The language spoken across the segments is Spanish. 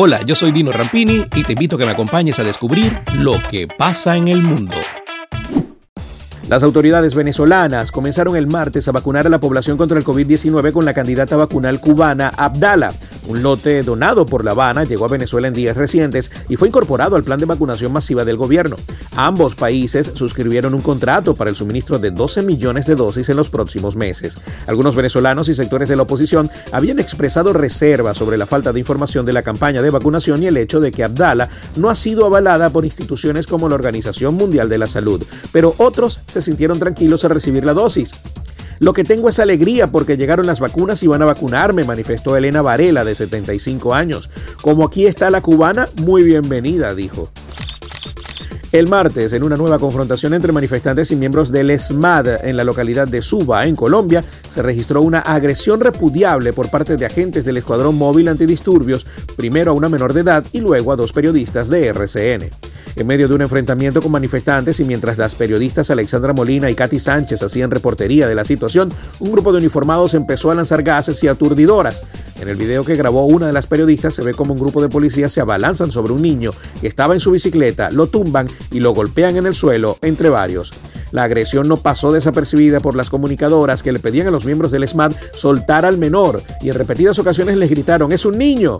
Hola, yo soy Dino Rampini y te invito a que me acompañes a descubrir lo que pasa en el mundo. Las autoridades venezolanas comenzaron el martes a vacunar a la población contra el COVID-19 con la candidata vacunal cubana Abdala. Un lote donado por La Habana llegó a Venezuela en días recientes y fue incorporado al plan de vacunación masiva del gobierno. Ambos países suscribieron un contrato para el suministro de 12 millones de dosis en los próximos meses. Algunos venezolanos y sectores de la oposición habían expresado reservas sobre la falta de información de la campaña de vacunación y el hecho de que Abdala no ha sido avalada por instituciones como la Organización Mundial de la Salud, pero otros se sintieron tranquilos al recibir la dosis. Lo que tengo es alegría porque llegaron las vacunas y van a vacunarme, manifestó Elena Varela, de 75 años. Como aquí está la cubana, muy bienvenida, dijo. El martes, en una nueva confrontación entre manifestantes y miembros del ESMAD en la localidad de Suba, en Colombia, se registró una agresión repudiable por parte de agentes del Escuadrón Móvil Antidisturbios, primero a una menor de edad y luego a dos periodistas de RCN. En medio de un enfrentamiento con manifestantes y mientras las periodistas Alexandra Molina y Katy Sánchez hacían reportería de la situación, un grupo de uniformados empezó a lanzar gases y aturdidoras. En el video que grabó una de las periodistas se ve como un grupo de policías se abalanzan sobre un niño que estaba en su bicicleta, lo tumban y lo golpean en el suelo, entre varios. La agresión no pasó desapercibida por las comunicadoras que le pedían a los miembros del SMAT soltar al menor y en repetidas ocasiones les gritaron, es un niño.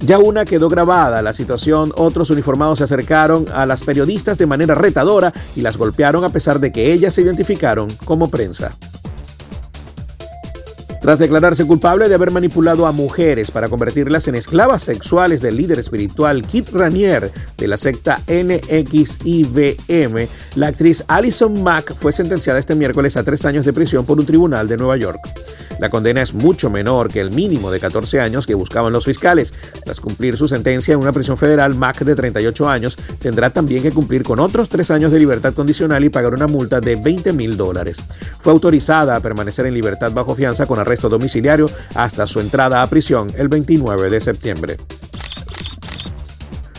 Ya una quedó grabada la situación, otros uniformados se acercaron a las periodistas de manera retadora y las golpearon a pesar de que ellas se identificaron como prensa. Tras declararse culpable de haber manipulado a mujeres para convertirlas en esclavas sexuales del líder espiritual Kit Ranier de la secta NXIVM, la actriz Alison Mack fue sentenciada este miércoles a tres años de prisión por un tribunal de Nueva York. La condena es mucho menor que el mínimo de 14 años que buscaban los fiscales. Tras cumplir su sentencia en una prisión federal, Mack, de 38 años, tendrá también que cumplir con otros tres años de libertad condicional y pagar una multa de 20 mil dólares. Fue autorizada a permanecer en libertad bajo fianza con arresto domiciliario hasta su entrada a prisión el 29 de septiembre.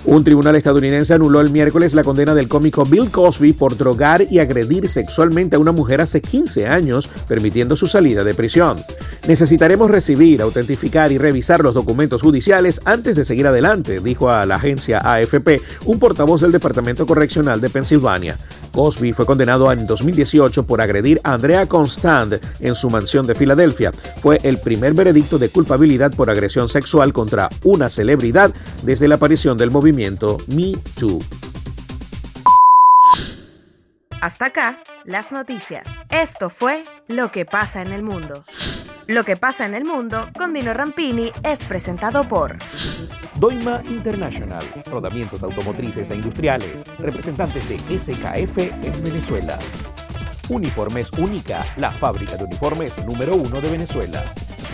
Un tribunal estadounidense anuló el miércoles la condena del cómico Bill Cosby por drogar y agredir sexualmente a una mujer hace 15 años, permitiendo su salida de prisión. Necesitaremos recibir, autentificar y revisar los documentos judiciales antes de seguir adelante, dijo a la agencia AFP un portavoz del Departamento Correccional de Pensilvania. Cosby fue condenado en 2018 por agredir a Andrea Constant en su mansión de Filadelfia. Fue el primer veredicto de culpabilidad por agresión sexual contra una celebridad desde la aparición del movimiento Me Too. Hasta acá, las noticias. Esto fue Lo que pasa en el mundo. Lo que pasa en el mundo con Dino Rampini es presentado por Doima International, rodamientos automotrices e industriales, representantes de SKF en Venezuela. Uniformes Única, la fábrica de uniformes número uno de Venezuela.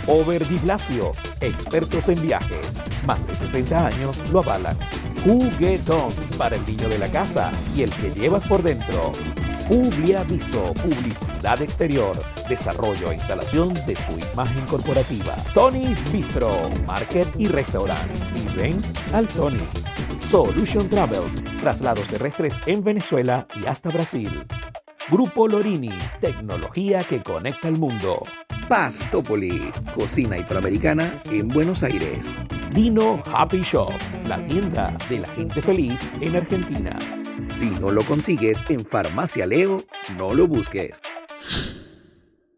Over Di Blasio, expertos en viajes, más de 60 años lo avalan. Juguetón, para el niño de la casa y el que llevas por dentro. Publiaviso, publicidad exterior, desarrollo e instalación de su imagen corporativa. Tony's Bistro, Market y Restaurant. Y ven al Tony. Solution Travels, traslados terrestres en Venezuela y hasta Brasil. Grupo Lorini, tecnología que conecta el mundo. Pastopoli, cocina hispanoamericana en Buenos Aires. Dino Happy Shop, la tienda de la gente feliz en Argentina. Si no lo consigues en Farmacia Leo, no lo busques.